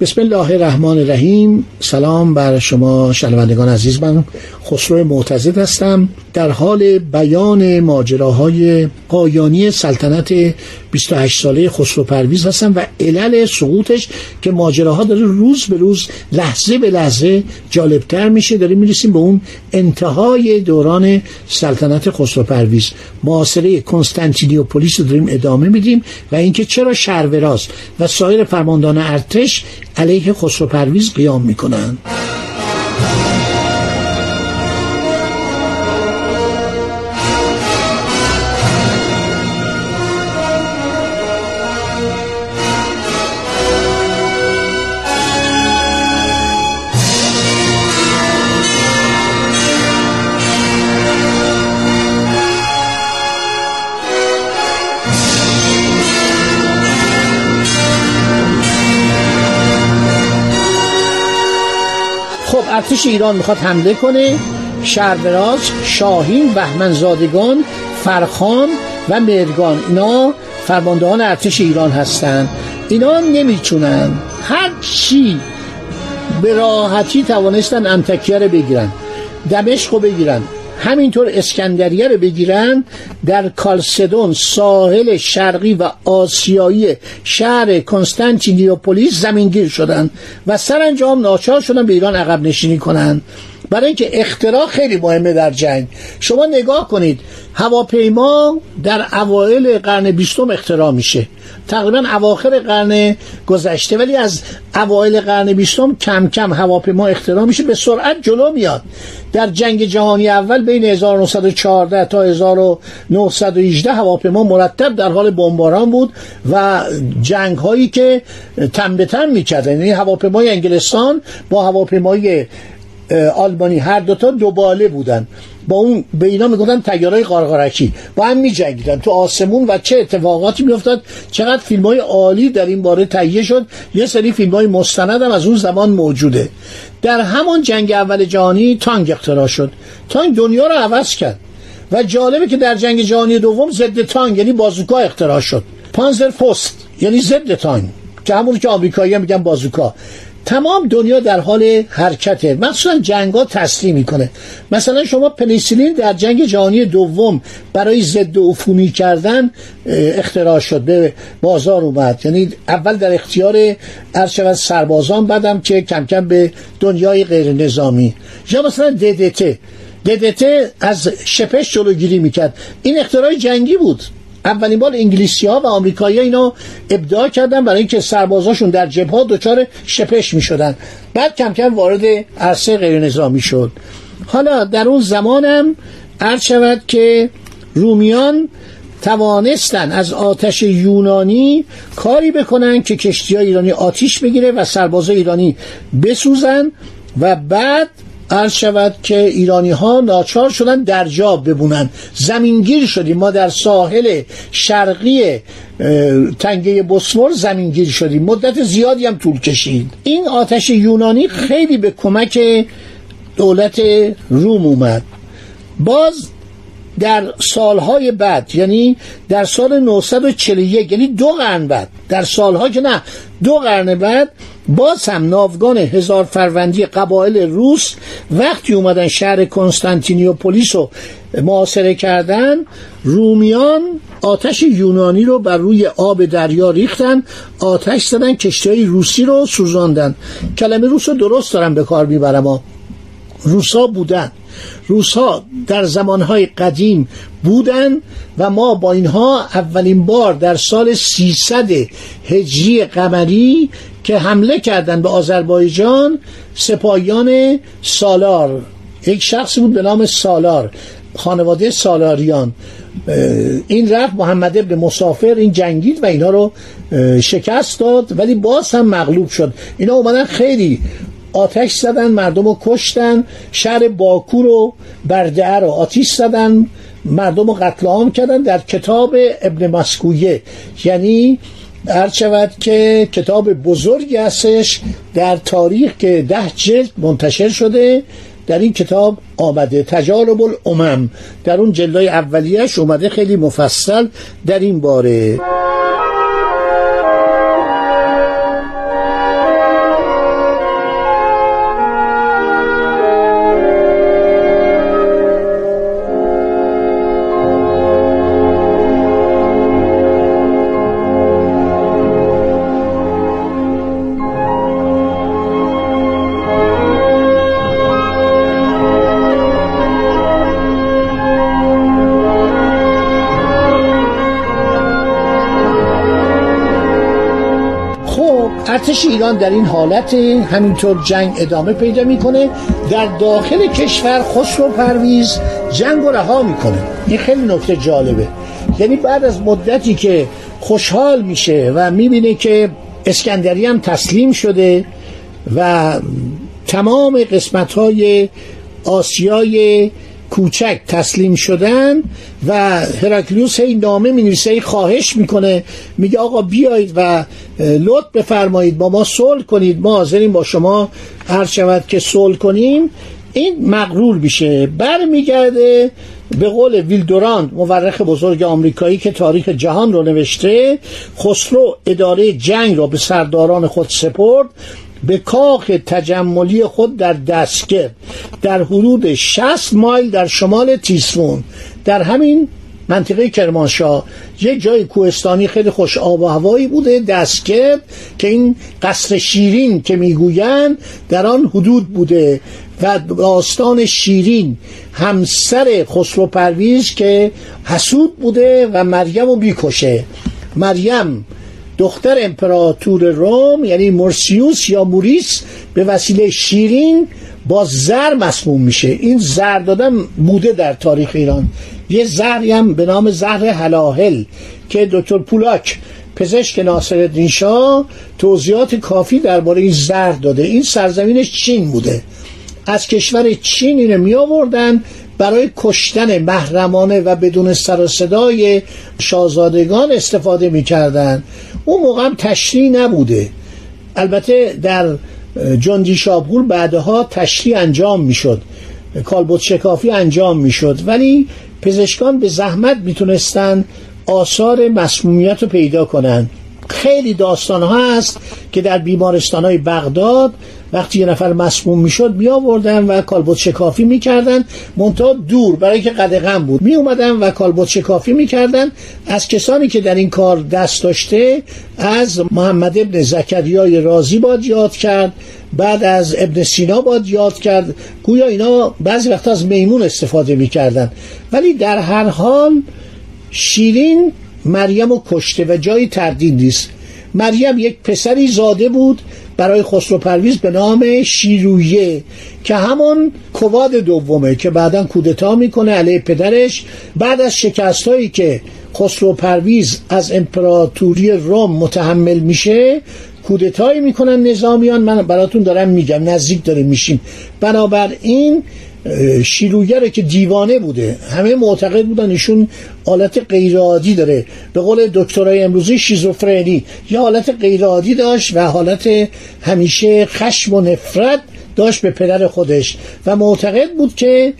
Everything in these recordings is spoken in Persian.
بسم الله الرحمن الرحیم. سلام بر شما شنوندگان عزیز من خسرو معتزد هستم. در حال بیان ماجراهای قایانی سلطنت 28 ساله خسرو پرویز هستم و علل سقوطش که ماجراها داره روز به روز لحظه به لحظه جالبتر میشه. داریم می‌رسیم به اون انتهای دوران سلطنت خسرو پرویز. معاصره کنستانتینیوپولیس رو داریم ادامه میدیم و اینکه چرا شهروراز و سایر فرماندان ارتش علیه خسرو پرویز قیام می‌کنند. ارتش ایران می‌خواد حمله کنه. شهربراز شاهین بهمنزادگان فرخان و مرگان اینا فرماندهان ارتش ایران هستند اینا نمی‌تونن. هر چی به راحتی توانستن انتکیه رو بگیرن دمشق رو بگیرن. همینطور اسکندریه رو بگیرن در کالسدون ساحل شرقی و آسیایی شهر کنستانتینیوپولیس زمینگیر شدن و سرانجام ناچار شدن به ایران عقب نشینی کنند برای اینکه اختراع خیلی مهمه در جنگ. شما نگاه کنید هواپیما در اوایل قرن بیستم اختراع میشه. تقریبا اواخر قرن گذشته. ولی از اوایل قرن بیستم کم کم هواپیما اختراع میشه به سرعت جلو میاد. در جنگ جهانی اول بین 1914 تا 1918 هواپیما مرتب در حال بمباران بود و جنگ هایی که تن به تن می‌کرد یعنی هواپیمای انگلستان با هواپیمای آلمانی هر دوتا دوباله بودن. با اون به اینا می‌گفتن تیارای قارقارکی با هم میجنگیدن. تو آسمون و چه اتفاقاتی میافتاد؟ چقدر فیلم های عالی در این باره تهیه شد. یه سری فیلم های مستند هم از اون زمان موجوده. در همان جنگ اول جهانی تانک اختراع شد. تانک دنیا رو عوض کرد. و جالبه که در جنگ جهانی دوم ضد تانک یعنی بازوکا اختراع شد. پانزر پست یعنی ضد تانک که همون که آمریکایی میگن بازوکا. تمام دنیا در حال حرکته. مخصوصا جنگ ها تسلیم می‌کنه. مثلا شما پنیسیلین در جنگ جهانی دوم برای ضد عفونی کردن اختراع شد به بازار اومد. یعنی اول در اختیار ارشد سربازان بعدم که کم کم به دنیای غیر نظامی یا مثلا ددته. ددته از شپش جلوگیری می‌کرد. این اختراع جنگی بود. اولین بار انگلیسی ها و آمریکایی اینو ابداع کردن برای اینکه سربازاشون در جبهه ها دچار شپش می شدن بعد کم کم وارد عرصه غیر نظامی شد. حالا در اون زمانم عرض شود که رومیان توانستن از آتش یونانی کاری بکنن که کشتی های ایرانی آتیش بگیره و سربازای ایرانی بسوزن و بعد عرض شود که ایرانی ها ناچار شدن در جا ببونن. زمینگیر شدیم. ما در ساحل شرقی تنگه بسمر زمینگیر شدیم. مدت زیادی هم طول کشید. این آتش یونانی خیلی به کمک دولت روم اومد. باز در سالهای بعد یعنی در سال 941 یعنی دو قرن بعد. در سالها که نه دو قرن بعد باز هم ناوگان هزار فروندی قبایل روس وقتی اومدن شهر کنستانتینیوپولیس رو معاصره کردن رومیان آتش یونانی رو بر روی آب دریا ریختن آتش زدن کشتی روسی رو سوزاندن. کلمه روس رو درست دارم به کار می‌برم روسا بودن. روسا در زمانهای قدیم بودن و ما با اینها اولین بار در سال 300 هجری قمری که حمله کردن به آذربایجان سپاهیان سالار. یک شخصی بود به نام سالار خانواده سالاریان. این رفت محمد ابن مسافر این جنگید و اینا رو شکست داد ولی باز هم مغلوب شد. اینا اومدن خیلی آتش زدن مردم رو کشتن شهر باکو رو برده رو آتیش زدن مردم رو قتل عام کردن در کتاب ابن مسکویه. یعنی هر شود که کتاب بزرگی هستش در تاریخ که ده جلد منتشر شده در این کتاب آمده. تجارب الامم. در اون جلدای اولیش اومده خیلی مفصل در این باره. ارتش ایران در این حالت همینطور جنگ ادامه پیدا می‌کنه. در داخل کشور خسرو پرویز جنگ رو رها می‌کنه. این خیلی نکته جالبه. یعنی بعد از مدتی که خوشحال میشه و می‌بینه که اسکندری هم تسلیم شده و تمام قسمت های آسیای کوچک تسلیم شدن و هراکلیوس هی نامه می نویسه خواهش می‌کنه. میگه آقا بیایید و لطف بفرمایید با ما صلح کنید. ما حاضرین با شما هر شود که صلح کنیم. این مغرور میشه. برمیگرده به قول ویلدوراند مورخ بزرگ آمریکایی که تاریخ جهان رو نوشته خسرو اداره جنگ را به سرداران خود سپرد. به کاخ تجملی خود در دستگرد در حدود 60 مایل در شمال تیسفون در همین منطقه کرمانشاه یک جای کوهستانی خیلی خوش آب و هوایی بوده دستگرد که این قصر شیرین که می‌گویند در آن حدود بوده و داستان شیرین همسر خسرو پرویز که حسود بوده و مریم رو بیکشه مریم دختر امپراتور روم یعنی مرسیوس یا موریس به وسیله شیرین با زر مسموم میشه. این زر دادن بوده در تاریخ ایران. یه زهری هم به نام زهر حلاهل که دکتر پولاک پزشک ناصر شاه توضیحات کافی درباره این زر داده. این سرزمینش چین بوده. از کشور چین اینو می آوردن برای کشتن محرمانه و بدون سر و صدای شاهزادگان استفاده می‌کردن اون موقع هم تشریع نبوده. البته در جندی شابهور بعدها تشریع انجام می‌شد. کالبوت شکافی انجام می‌شد. ولی پزشکان به زحمت می‌تونستن آثار مسمومیت رو پیدا کنند خیلی داستان ها هست که در بیمارستان های بغداد وقتی یه نفر مسموم می‌شد می آوردن و کالبوت شکافی می‌کردن. منتها دور برای که قدغن بود. می اومدن و کالبوت شکافی می‌کردن. از کسانی که در این کار دست داشته از محمد ابن زکریای رازی باد یاد کرد بعد از ابن سینا باد یاد کرد. گویا اینا بعضی وقتا از میمون استفاده می‌کردن. ولی در هر حال شیرین مریم رو کشته و جایی تردید نیست. مریم یک پسری زاده بود برای خسرو پرویز به نام شیرویه که همون کواد دومه که بعدا کودتا می‌کنه علیه پدرش. بعد از شکست هایی که خسرو پرویز از امپراتوری روم متحمل میشه کودتایی می‌کنن نظامیان. من براتون دارم میگم نزدیک داره میشیم. بنابراین شیروگر که دیوانه بوده. همه معتقد بودن ایشون حالت غیرعادی داره. به قول دکترای امروزی شیزوفرنی یا حالت غیرعادی داشت و حالت همیشه خشم و نفرت داشت به پدر خودش. و معتقد بود که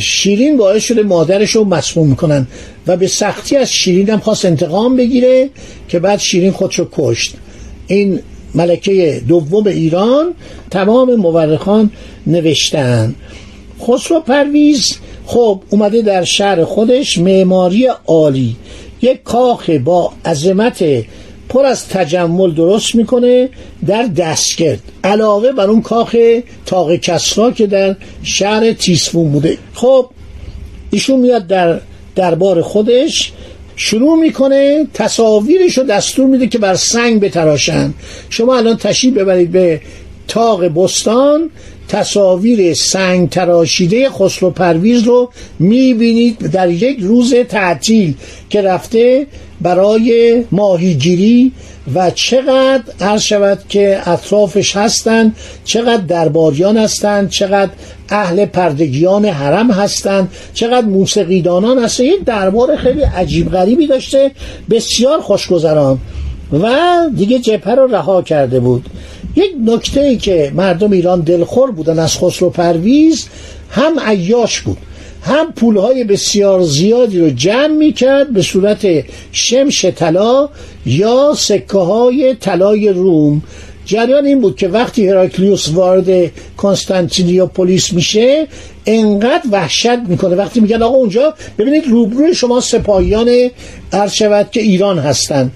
شیرین باعث شده مادرش رو مسموم می‌کنن و به سختی از شیرین هم خواست انتقام بگیره که بعد شیرین خودشو کشت. این ملکه دوم ایران تمام مورخان نوشتن. خسرو پرویز خب اومده در شهر خودش معماری عالی. یک کاخ با عظمت پر از تجمل درست می‌کنه در دستگرد. علاوه بر اون کاخ تاق کسرا که در شهر تیسفون بوده. خب ایشون میاد در دربار خودش شروع می‌کنه تصاویرش رو دستور میده که بر سنگ بتراشن. شما الان تشریف ببرید به تاق بستان تصاویر سنگ تراشیده خسرو پرویز رو می‌بینید در یک روز تعطیل که رفته برای ماهیگیری و چقدر عرض شود که اطرافش هستند چقدر درباریان هستند چقدر اهل پردگیان حرم هستند چقدر موسیقیدانان هستند یک دربار خیلی عجیب غریبی داشته. بسیار خوشگذران. و دیگه جبهه رو رها کرده بود. یک نکته ای که مردم ایران دلخور بودن از خسرو پرویز هم عیاش بود. هم پولهای بسیار زیادی رو جمع می کرد به صورت شمش طلا یا سکه های طلای روم. جریان این بود که وقتی هراکلیوس وارد کنستانتینیوپولیس میشه انقدر وحشت می‌کنه. وقتی میگن آقا اونجا ببینید روبروی شما سپاهیان عرض شود که ایران هستند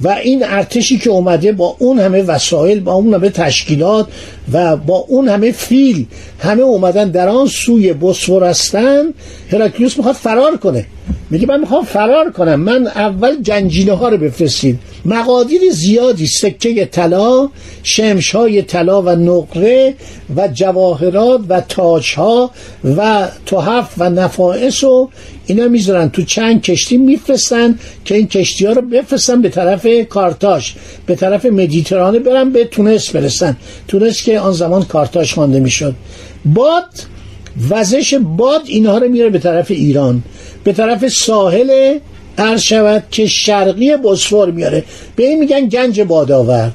و این ارتشی که اومده با اون همه وسایل با اون همه تشکیلات و با اون همه فیل همه اومدن در آن سوی بسفور هستن هراکلیوس می‌خواد فرار کنه. میگه من می‌خوام فرار کنم. من اول جنجینه ها رو بفرستید. مقادیر زیادی سکه طلا شمش های طلا و نقره و جواهرات و تاج ها و تحف و نفائس و اینا می‌ذارن. تو چند کشتی میفرستن که این کشتی ها رو بفرستن به طرف کارتاش به طرف مدیترانه برن به تونس برسن. تونس که آن زمان کارتاش خوانده می‌شد. باد وزش باد اینها رو میره به طرف ایران. به طرف ساحل عرض شود که شرقی بسفور میاره به این میگن گنج باد آورد.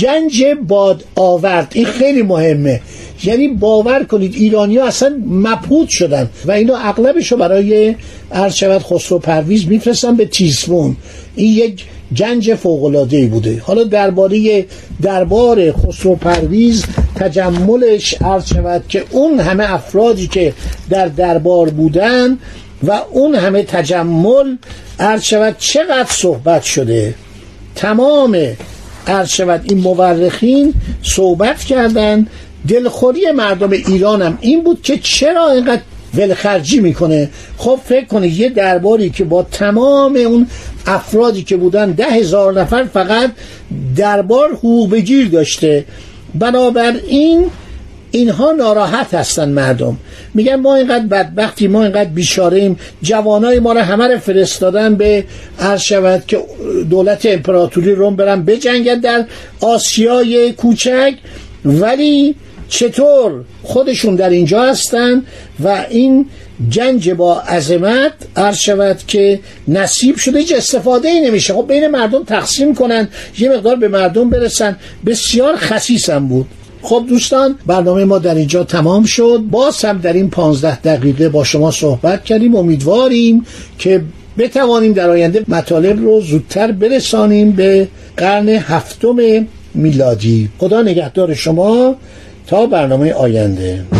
گنج باد آورد. این خیلی مهمه. یعنی باور کنید ایرانی ها اصلا مبهوت شدن و اینا اغلبشو برای عرض شود خسرو پرویز میفرستن به تیسفون این یک جنج فوقلادهی بوده. حالا درباره دربار خسرو پرویز تجملش عرض شود که اون همه افرادی که در دربار بودن و اون همه تجمل عرض شود چقدر صحبت شده. تمام عرض شود این مورخین صحبت کردن. دلخوری مردم ایران هم این بود که چرا اینقدر ولخرجی می‌کنه. خب فکر کنه یه درباری که با تمام اون افرادی که بودن ده هزار نفر فقط دربار حقوق بگیر داشته. بنابراین اینها ناراحت هستن مردم. میگن ما اینقدر بدبختی ما اینقدر بیشاریم جوانای ما رو همه رو فرستادن به عرض شود که دولت امپراتوری روم برن بجنگن در آسیای کوچک. ولی چطور خودشون در اینجا هستن و این جنج با عظمت عرض شود که نصیب شده هیچ استفاده ای نمیشه. خب بین مردم تقسیم کنن یه مقدار به مردم برسن. بسیار خسیسم بود. خب دوستان برنامه ما در اینجا تمام شد. باز هم در این پانزده دقیقه با شما صحبت کردیم. امیدواریم که بتوانیم در آینده مطالب رو زودتر برسانیم به قرن هفتم میلادی. خدا نگهدار شما. تا برنامه آینده.